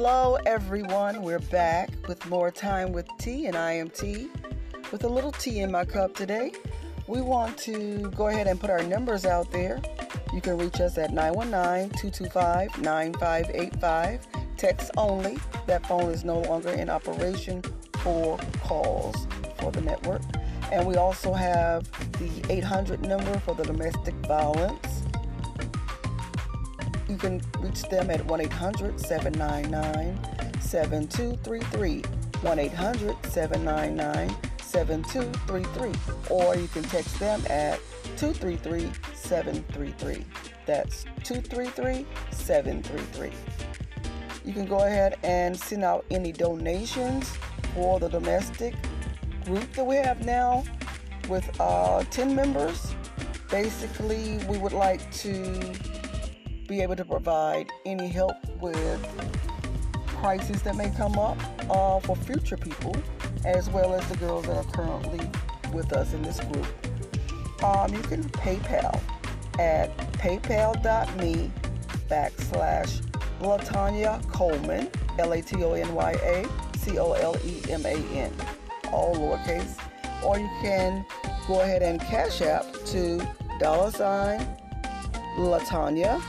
Hello, everyone. We're back with more time with tea, and I am tea. with a little tea in my cup today. We want to go ahead and put our numbers out there. You can reach us at 919 225 9585. Text only. That phone is no longer in operation for calls for the network. And we also have the 800 number for the domestic violence. You can reach them at 1 800 799 7233. 1 800 799 7233. Or you can text them at 233 733. That's 233 733. You can go ahead and send out any donations for the domestic group that we have now with uh, 10 members. Basically, we would like to be able to provide any help with crises that may come up uh, for future people, as well as the girls that are currently with us in this group. Um, you can PayPal at paypal.me backslash Latonya Coleman, L A T O N Y A C O L E M A N all lowercase, or you can go ahead and cash app to dollar sign Latonya,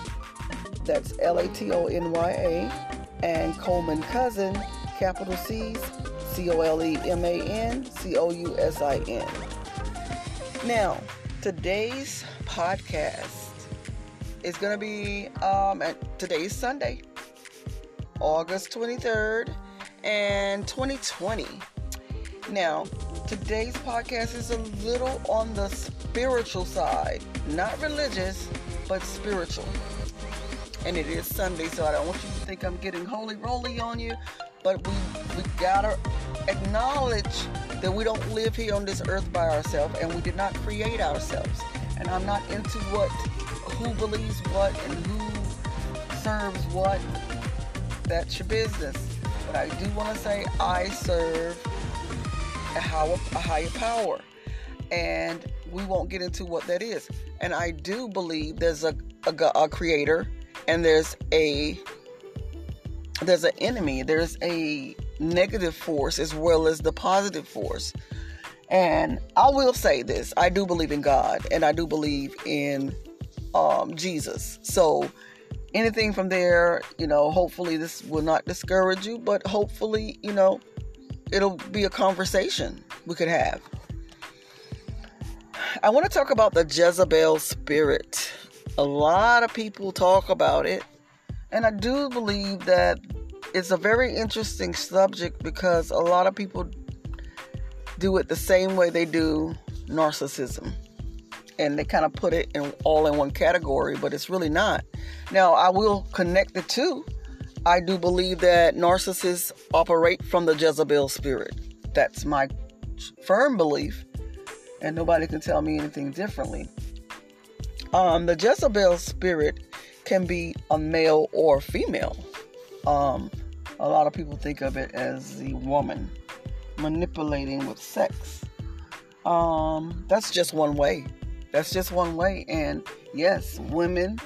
that's L A T O N Y A, and Coleman Cousin, capital C's, C O L E M A N C O U S I N. Now, today's podcast is going to be um, at today's Sunday, August 23rd, and 2020. Now, today's podcast is a little on the spiritual side, not religious, but spiritual. And it is Sunday, so I don't want you to think I'm getting holy roly on you, but we we gotta acknowledge that we don't live here on this earth by ourselves, and we did not create ourselves. And I'm not into what, who believes what, and who serves what. That's your business. But I do want to say I serve a higher, a higher power. And we won't get into what that is. And I do believe there's a, a, a creator and there's a there's an enemy. There's a negative force as well as the positive force. And I will say this: I do believe in God, and I do believe in um, Jesus. So anything from there, you know, hopefully this will not discourage you, but hopefully, you know, it'll be a conversation we could have. I want to talk about the Jezebel spirit. A lot of people talk about it, and I do believe that it's a very interesting subject because a lot of people do it the same way they do narcissism. And they kind of put it in all in one category, but it's really not. Now, I will connect the two I do believe that narcissists operate from the Jezebel spirit. That's my firm belief, and nobody can tell me anything differently. Um, the Jezebel spirit can be a male or female. Um, a lot of people think of it as the woman manipulating with sex. Um, that's just one way. That's just one way. And yes, women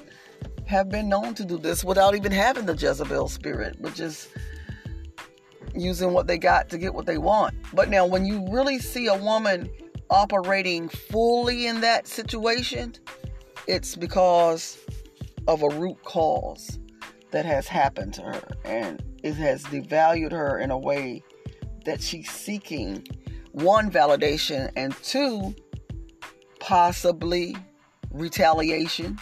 have been known to do this without even having the Jezebel spirit, which is using what they got to get what they want. But now, when you really see a woman operating fully in that situation, it's because of a root cause that has happened to her and it has devalued her in a way that she's seeking one validation and two possibly retaliation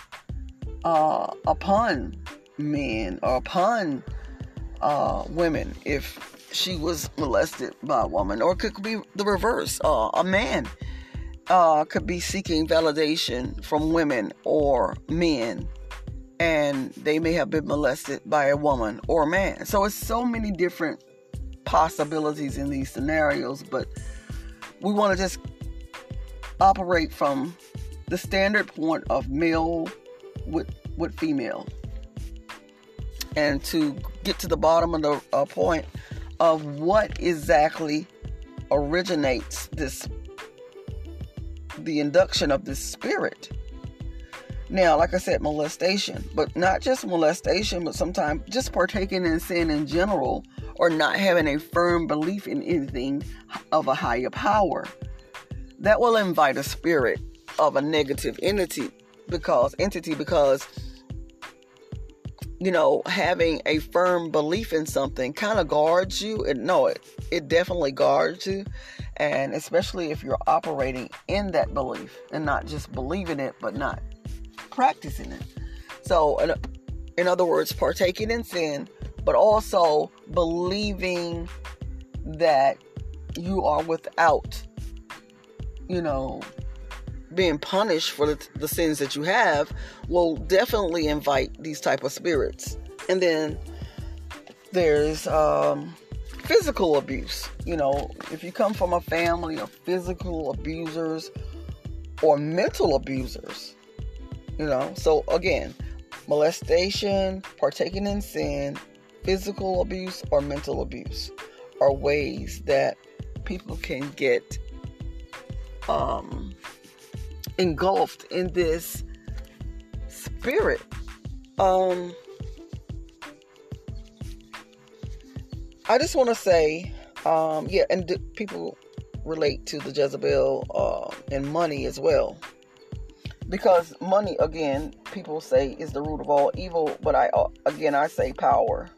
uh, upon men or upon uh, women if she was molested by a woman, or it could be the reverse. Uh, a man uh, could be seeking validation from women or men, and they may have been molested by a woman or a man. So it's so many different possibilities in these scenarios, but we want to just operate from the standard point of male with with female and to get to the bottom of the uh, point of what exactly originates this the induction of this spirit Now, like I said, molestation, but not just molestation, but sometimes just partaking in sin in general or not having a firm belief in anything of a higher power. That will invite a spirit of a negative entity because entity because you know, having a firm belief in something kind of guards you. And no, it, it definitely guards you. And especially if you're operating in that belief and not just believing it, but not practicing it. So, in, other words, partaking in sin, but also believing that you are without, you know, being punished for the, the sins that you have will definitely invite these type of spirits. And then there's um, physical abuse. You know, if you come from a family of physical abusers or mental abusers, you know, so again, molestation, partaking in sin, physical abuse, or mental abuse are ways that people can get um, engulfed in this spirit. Um, I just want to say, um, yeah, and people relate to the Jezebel uh, and money as well. Because money, again, people say is the root of all evil, but I, uh, again, I say power.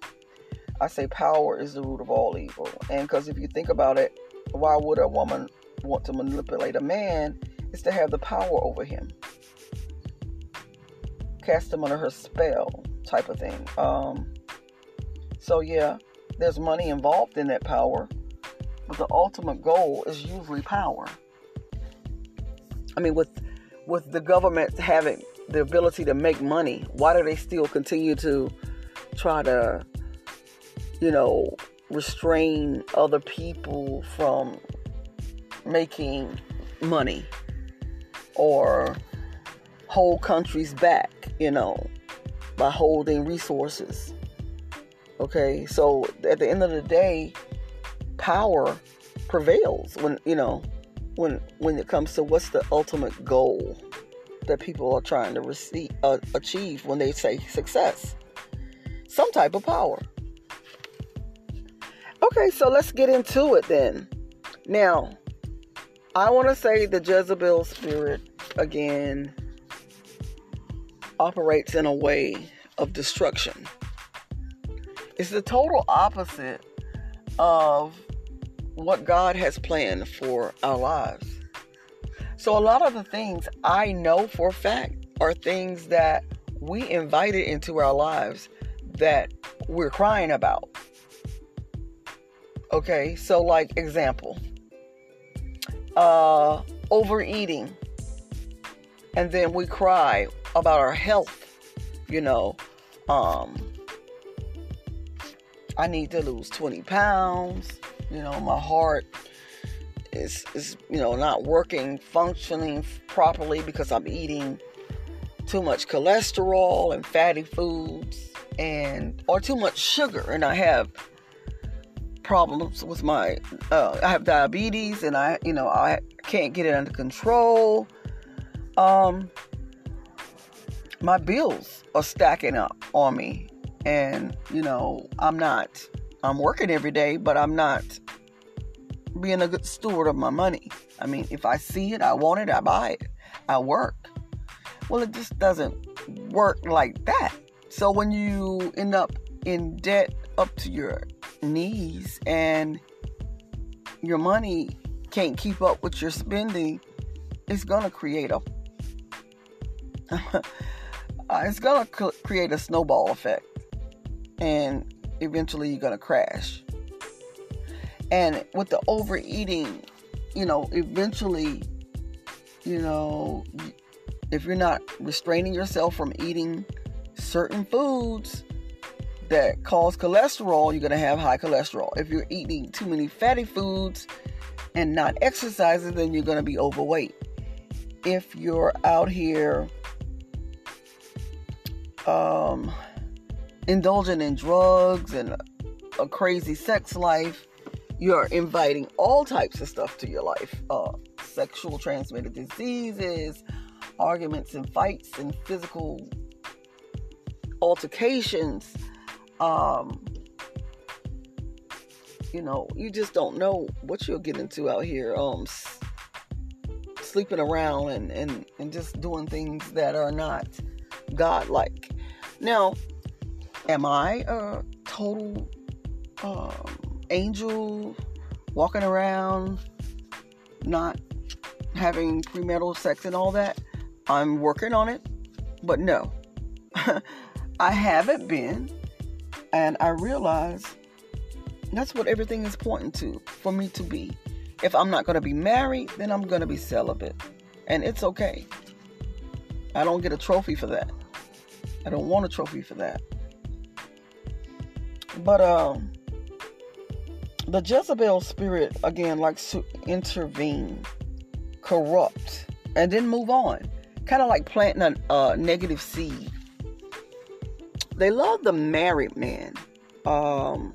I say power is the root of all evil. And because if you think about it, why would a woman want to manipulate a man is to have the power over him. Cast him under her spell, type of thing. Um, so, yeah, there's money involved in that power, but the ultimate goal is usually power. I mean, with with the government having the ability to make money, why do they still continue to try to, you know, restrain other people from making money? or hold countries back, you know, by holding resources. Okay, so at the end of the day, power prevails when you know when when it comes to what's the ultimate goal that people are trying to receive uh, achieve when they say success. Some type of power. Okay so let's get into it then. Now I want to say the Jezebel spirit again operates in a way of destruction. It's the total opposite of what God has planned for our lives. So, a lot of the things I know for a fact are things that we invited into our lives that we're crying about. Okay, so, like, example uh, overeating, and then we cry about our health. You know, um, I need to lose 20 pounds. You know, my heart is is you know not working, functioning properly because I'm eating too much cholesterol and fatty foods and or too much sugar and I have problems with my uh, I have diabetes and I you know I can't get it under control. Um my bills are stacking up on me and you know I'm not I'm working every day but I'm not being a good steward of my money. I mean if I see it, I want it, I buy it. I work. Well, it just doesn't work like that. So when you end up in debt up to your knees and your money can't keep up with your spending, it's going to create a it's going to create a snowball effect and eventually you're going to crash. And with the overeating, you know, eventually you know, if you're not restraining yourself from eating certain foods, that cause cholesterol, you're going to have high cholesterol. If you're eating too many fatty foods and not exercising, then you're going to be overweight. If you're out here um, indulging in drugs and a, crazy sex life, you're inviting all types of stuff to your life uh, sexual transmitted diseases, arguments and fights and physical altercations. Um, you know, you just don't know what you'll get into out here. Um, sleeping around and, and, and just doing things that are not godlike. Now, am I a total um, angel walking around not having premarital sex and all that? I'm working on it, but no, I haven't been. And I realize that's what everything is pointing to for me to be. If I'm not going to be married, then I'm going to be celibate. And it's okay. I don't get a trophy for that. I don't want a trophy for that. But um the Jezebel spirit again likes to intervene, corrupt, and then move on. Kind of like planting a, a negative seed. They love the married man. Um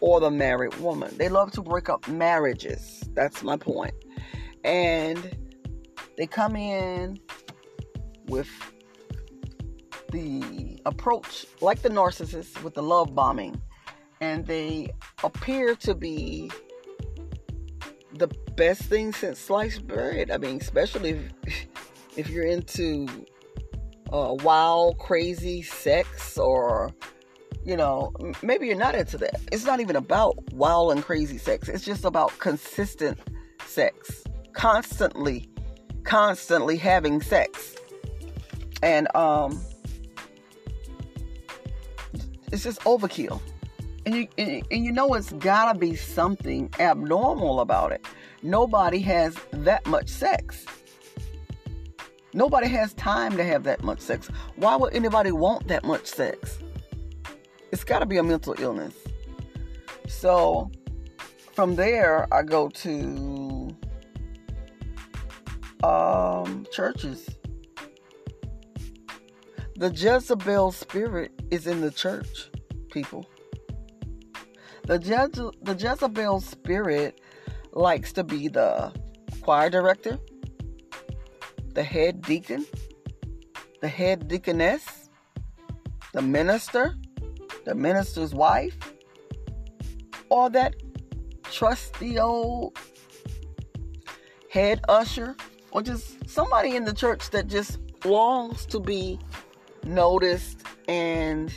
or the married woman. They love to break up marriages. That's my point. And they come in with the approach, like the narcissist, with the love bombing, and they appear to be the best thing since sliced bread. I mean, especially if, if you're into uh, wild, crazy sex or you know, maybe you're not into that. It's not even about wild and crazy sex. It's just about consistent sex. Constantly, constantly having sex. And um it's just overkill. And you and, you know it's got to be something abnormal about it. Nobody has that much sex. Nobody has time to have that much sex. Why would anybody want that much sex? it's got to be a mental illness. So from there, I go to um, churches. The Jezebel spirit is in the church, people. The, Je- the Jezebel spirit likes to be the choir director, the head deacon, the head deaconess, the minister, the minister's wife, or that trusty old head usher, or just somebody in the church that just longs to be noticed and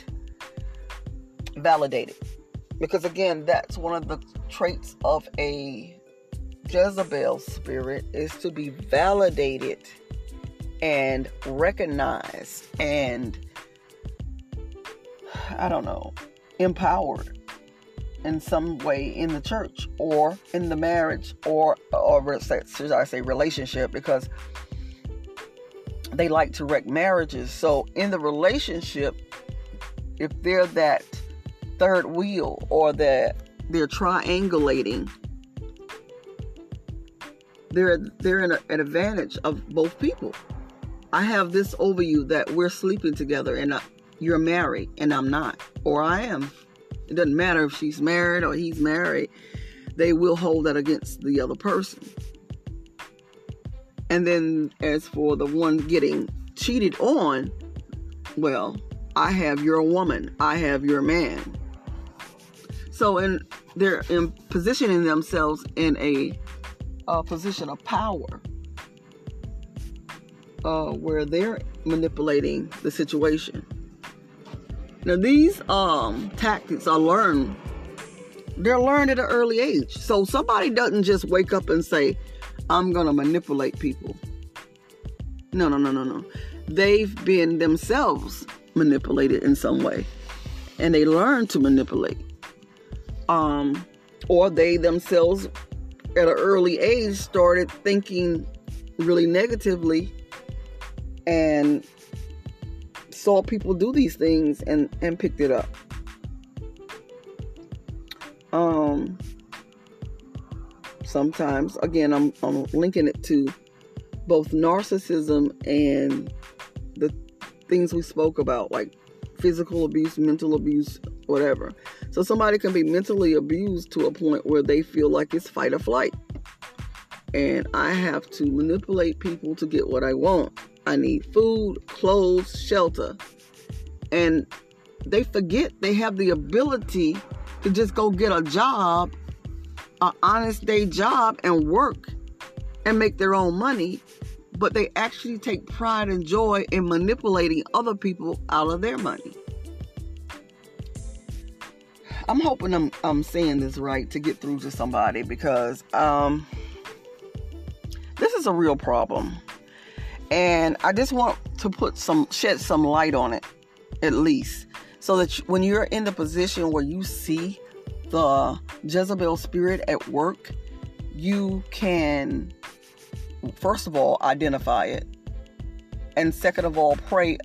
validated. Because again, that's one of the traits of a Jezebel spirit is to be validated and recognized and I don't know, empowered in some way in the church or in the marriage or or should I say relationship because they like to wreck marriages. So in the relationship, if they're that third wheel or that they're triangulating, they're they're in a, an advantage of both people. I have this over you that we're sleeping together and I, you're married and I'm not, or I am. It doesn't matter if she's married or he's married, they will hold that against the other person. And then, as for the one getting cheated on, well, I have your woman, I have your man. So, in they're in positioning themselves in a, a position of power uh, where they're manipulating the situation. Now these um tactics are learned. They're learned at an early age. So somebody doesn't just wake up and say, I'm gonna manipulate people. No, no, no, no, no. They've been themselves manipulated in some way. And they learn to manipulate. Um, or they themselves at an early age started thinking really negatively and saw people do these things and and picked it up. Um sometimes again I'm I'm linking it to both narcissism and the things we spoke about like physical abuse, mental abuse, whatever. So somebody can be mentally abused to a point where they feel like it's fight or flight. And I have to manipulate people to get what I want I need food, clothes, shelter. And they forget they have the ability to just go get a job, an honest day job, and work and make their own money. But they actually take pride and joy in manipulating other people out of their money. I'm hoping I'm, I'm saying this right to get through to somebody because um, this is a real problem. And I just want to put some, shed some light on it, at least so that when you're in the position where you see the Jezebel spirit at work, you can, first of all, identify it, and second of all, pray,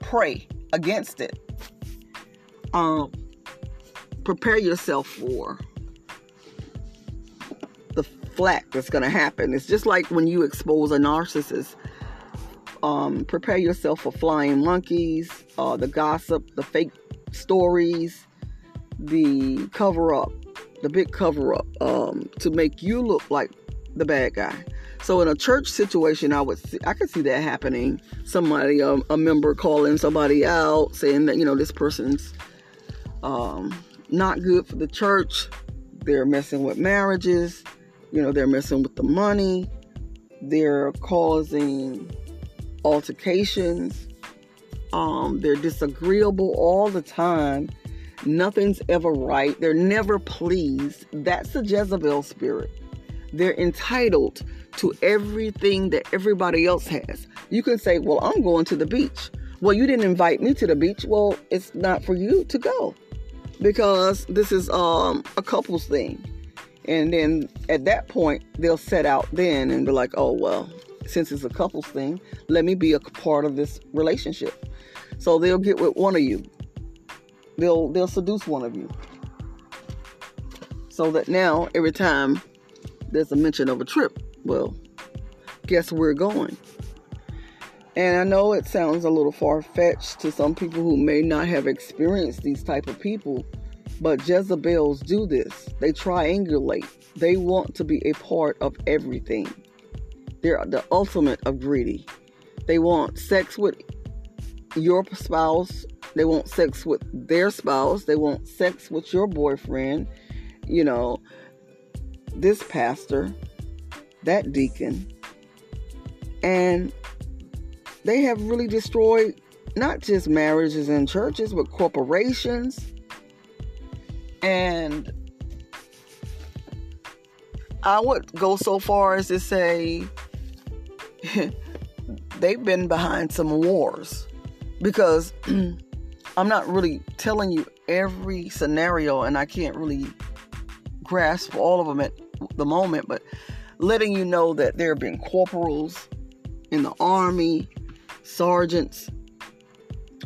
pray against it. Um, prepare yourself for the flack that's going to happen. It's just like when you expose a narcissist um, prepare yourself for flying monkeys, uh, the gossip, the fake stories, the cover up, the big cover up um, to make you look like the bad guy. So in a church situation, I would see, I could see that happening. Somebody, um, a member calling somebody out, saying that you know this person's um, not good for the church. They're messing with marriages. You know they're messing with the money. They're causing altercations. Um, they're disagreeable all the time. Nothing's ever right. They're never pleased. That's the Jezebel spirit. They're entitled to everything that everybody else has. You can say, Well, I'm going to the beach. Well, you didn't invite me to the beach. Well, it's not for you to go because this is um, a couple's thing. And then at that point, they'll set out then and be like, Oh, well, since it's a couples thing, let me be a part of this relationship. So they'll get with one of you. They'll they'll seduce one of you. So that now every time there's a mention of a trip, well, guess where we're going. And I know it sounds a little far-fetched to some people who may not have experienced these type of people, but Jezebels do this. They triangulate. They want to be a part of everything. They're the ultimate of greedy. They want sex with your spouse. They want sex with their spouse. They want sex with your boyfriend. You know, this pastor, that deacon. And they have really destroyed not just marriages and churches, but corporations. And I would go so far as to say they've been behind some wars because I'm not really telling you every scenario and I can't really grasp all of them at the moment, but letting you know that there have been corporals in the army, sergeants,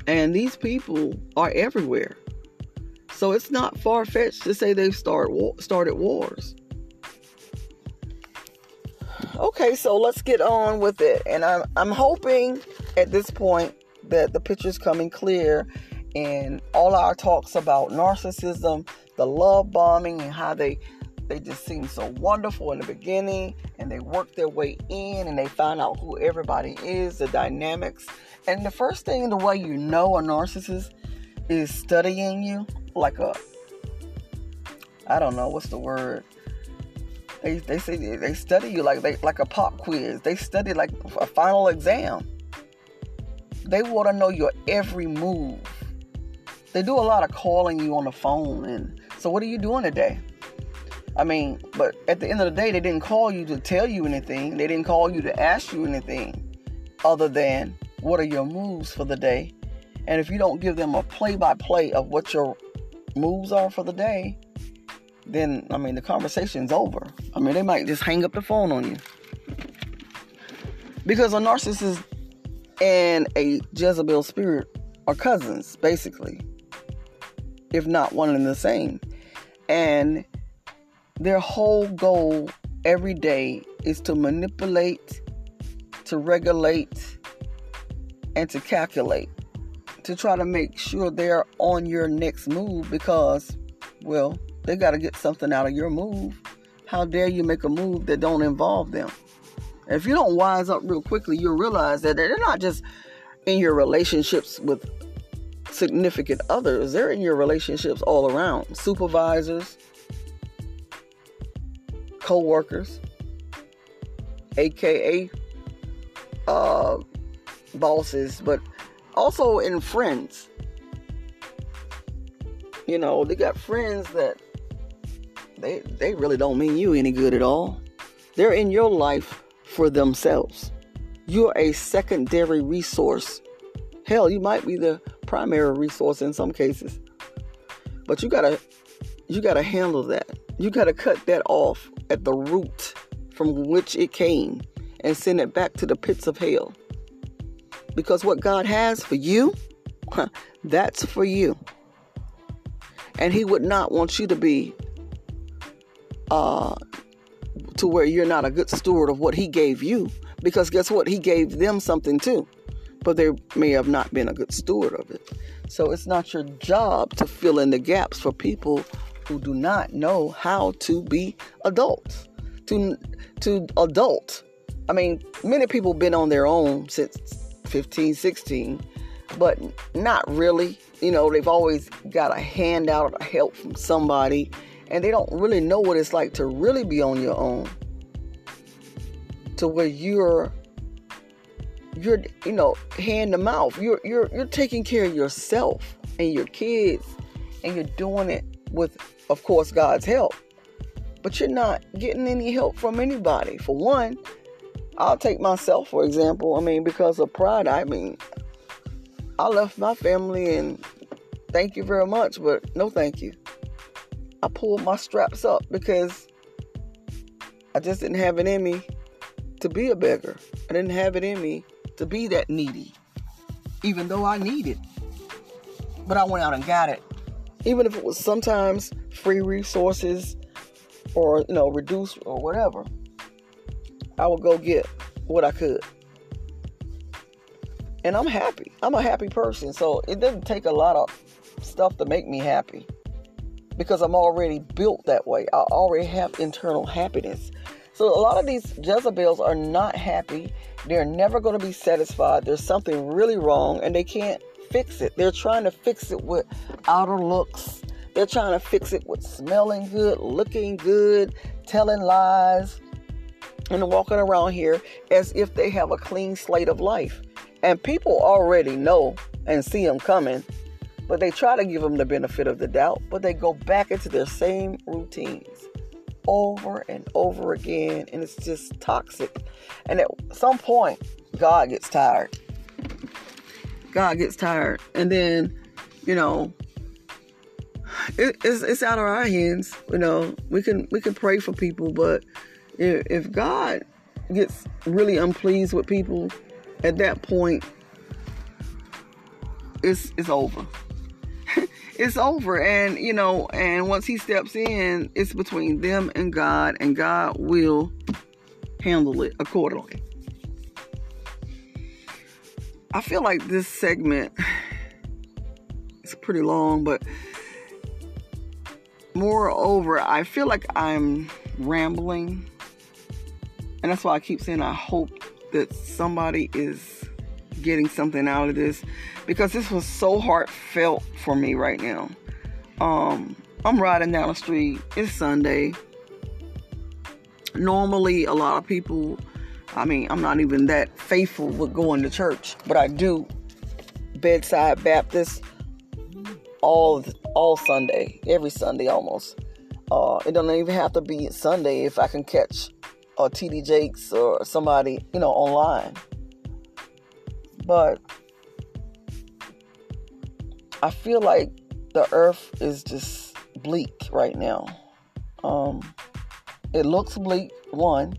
and these people are everywhere. So it's not far fetched to say they've start, started wars okay, so let's get on with it. And I'm I'm hoping at this point that the picture's coming clear in all our talks about narcissism, the love bombing, and how they they just seem so wonderful in the beginning and they work their way in and they find out who everybody is, the dynamics. And the first thing, the way you know a narcissist is studying you like a I don't know what's the word they, they say they study you like they like a pop quiz. They study like a final exam. They want to know your every move. They do a lot of calling you on the phone and so what are you doing today? I mean, but at the end of the day, they didn't call you to tell you anything. They didn't call you to ask you anything other than what are your moves for the day. And if you don't give them a play by play of what your moves are for the day, then I mean the conversation's over. I mean they might just hang up the phone on you. Because a narcissist and a Jezebel spirit are cousins, basically. If not one and the same. And their whole goal every day is to manipulate, to regulate, and to calculate. To try to make sure they're on your next move because, well, they got to get something out of your move. How dare you make a move that don't involve them? If you don't wise up real quickly, you'll realize that they're not just in your relationships with significant others, they're in your relationships all around supervisors, co workers, aka uh, bosses, but also in friends. You know, they got friends that they they really don't mean you any good at all. They're in your life for themselves. You're a secondary resource. Hell, you might be the primary resource in some cases. But you gotta you gotta handle that. You gotta cut that off at the root from which it came and send it back to the pits of hell. Because what God has for you, that's for you. And He would not want you to be uh, to where you're not a good steward of what He gave you. Because guess what? He gave them something too. But they may have not been a good steward of it. So it's not your job to fill in the gaps for people who do not know how to be adults. To to adult. I mean, many people been on their own since 15, 16, but not really. You know, they've always got a handout or help from somebody, and they don't really know what it's like to really be on your own. To where you're you're you know hand to mouth. You're you're you're taking care of yourself and your kids and you're doing it with of course God's help. But you're not getting any help from anybody. For one I'll take myself for example I mean because of pride I mean I left my family and thank you very much but no thank you. I pulled my straps up because I just didn't have it in me to be a beggar. I didn't have it in me to be that needy, even though I need it. But I went out and got it. Even if it was sometimes free resources or, you know, reduced or whatever, I would go get what I could. And I'm happy. I'm a happy person. So it doesn't take a lot of stuff to make me happy because I'm already built that way. I already have internal happiness. So a lot of these Jezebels are not happy. They're never going to be satisfied. There's something really wrong and they can't fix it. They're trying to fix it with outer looks. They're trying to fix it with smelling good, looking good, telling lies, and walking around here as if they have a clean slate of life. And people already know and see them coming, but they try to give them the benefit of the doubt, but they go back into their same routines over and over again, and it's just toxic. And at some point, God gets tired. God gets tired, and then, you know, it, it's it's out of our hands. You know, we can we can pray for people, but if, if God gets really unpleased with people, at that point, it's it's over it's over. And, you know, and once he steps in, it's between them and God, and God will handle it accordingly. I feel like this segment is pretty long, but moreover, I feel like I'm rambling. And that's why I keep saying I hope that somebody is getting something out of this because this was so heartfelt for me right now. Um, I'm riding down the street. It's Sunday. Normally, a lot of people, I mean, I'm not even that faithful with going to church, but I do bedside Baptist all all Sunday, every Sunday almost. Uh, it doesn't even have to be Sunday if I can catch a TD Jakes or somebody, you know, online. But I feel like the earth is just bleak right now. Um, it looks bleak, one.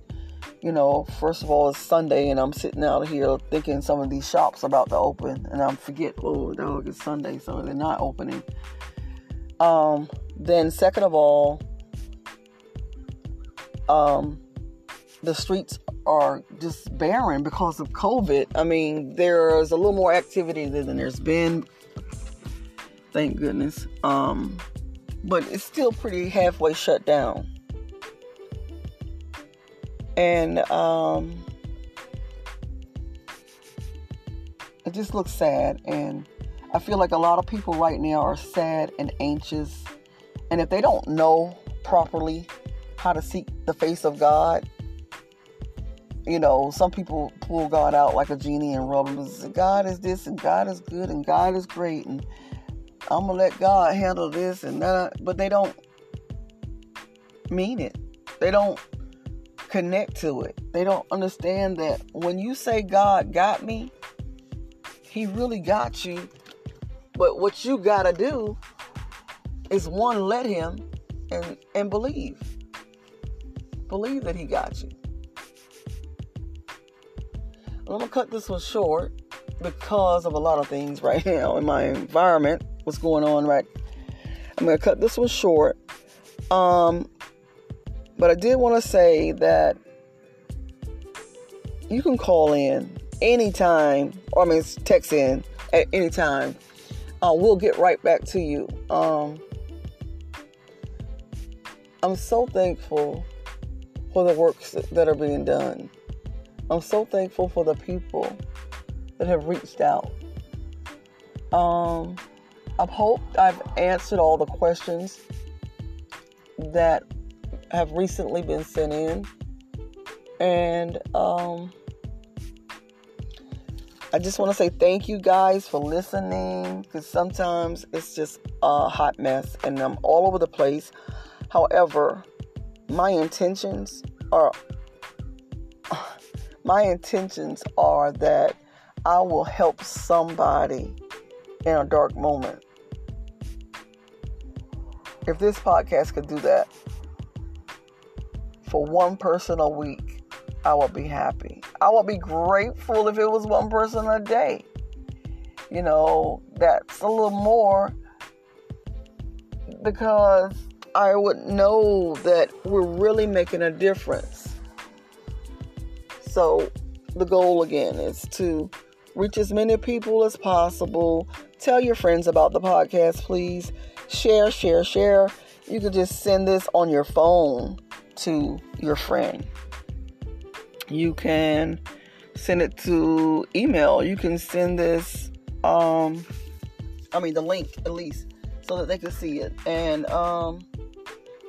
You know, first of all, it's Sunday, and I'm sitting out here thinking some of these shops about to open, and I forget, oh, dog, it's Sunday, so they're not opening. Um, then, second of all, um, the streets are just barren because of COVID. I mean, there's a little more activity than there's been. Thank goodness. Um, but it's still pretty halfway shut down. And um, it just looks sad. And I feel like a lot of people right now are sad and anxious. And if they don't know properly how to seek the face of God, you know, some people pull God out like a genie and rub him and say, God is this and God is good and God is great and I'm gonna let God handle this and that, but they don't mean it. They don't connect to it. They don't understand that when you say God got me, He really got you. But what you gotta do is one, let Him and and believe. Believe that He got you. I'm gonna cut this one short because of a lot of things right now in my environment. What's going on right? I'm gonna cut this one short. Um, but I did want to say that you can call in anytime, or I mean, text in at any time. Uh, we'll get right back to you. Um, I'm so thankful for the works that are being done. I'm so thankful for the people that have reached out. Um, I've hoped I've answered all the questions that have recently been sent in. And um, I just want to say thank you guys for listening because sometimes it's just a hot mess and I'm all over the place. However, my intentions are my intentions are that I will help somebody in a dark moment. If this podcast could do that, for one person a week, I will be happy. I will be grateful if it was one person a day. You know, that's a little more because I would know that we're really making a difference. So, the goal again is to reach as many people as possible. Tell your friends about the podcast, please. Share, share, share. You can just send this on your phone to your friend. You can send it to email. You can send this, um, I mean, the link at least, so that they can see it. And um,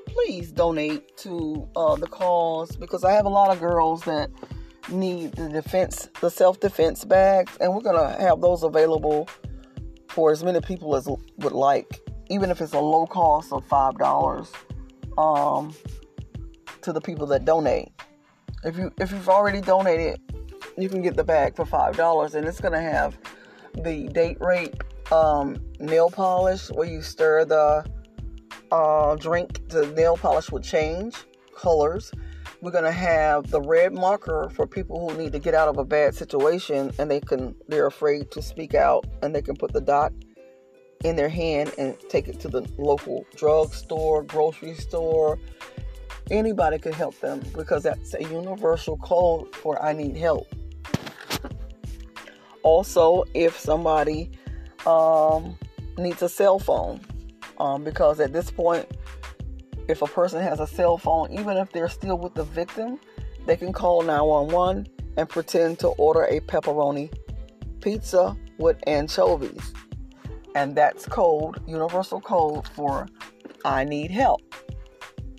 please donate to uh, the cause because I have a lot of girls that need the defense, the self defense bags, and we're gonna have those available for as many people as would like, even if it's a low cost of five dollars. Um, to the people that donate. If you if you've already donated, you can get the bag for five dollars, and it's gonna have the date rape um, nail polish where you stir the uh, drink. The nail polish will change colors. We're gonna have the red marker for people who need to get out of a bad situation and they can they're afraid to speak out and they can put the dot in their hand and take it to the local drugstore, grocery store, anybody could help them because that's a universal code for I need help. Also, if somebody um, needs a cell phone, um, because at this point, if a person has a cell phone, even if they're still with the victim, they can call 911 and pretend to order a pepperoni pizza with anchovies. And that's code, universal code for I need help.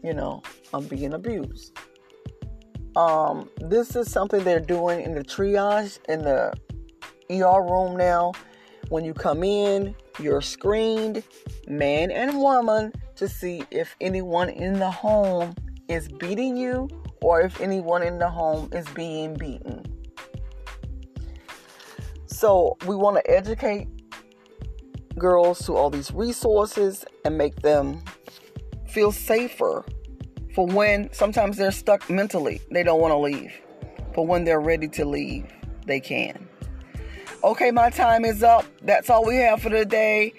You know, I'm being abused. Um, this is something they're doing in the triage in the ER room now. When you come in, you're screened, man and woman, to see if anyone in the home is beating you or if anyone in the home is being beaten. So, we want to educate girls to all these resources and make them feel safer for when sometimes they're stuck mentally, they don't want to leave. But when they're ready to leave, they can. Okay, my time is up. That's all we have for today.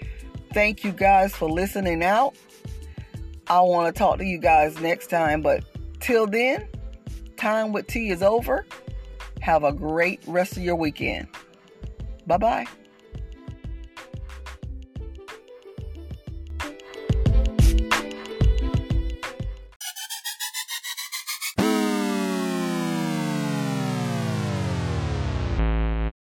Thank you guys for listening out. I want to talk to you guys next time, but till then, time with tea is over. Have a great rest of your weekend. Bye bye.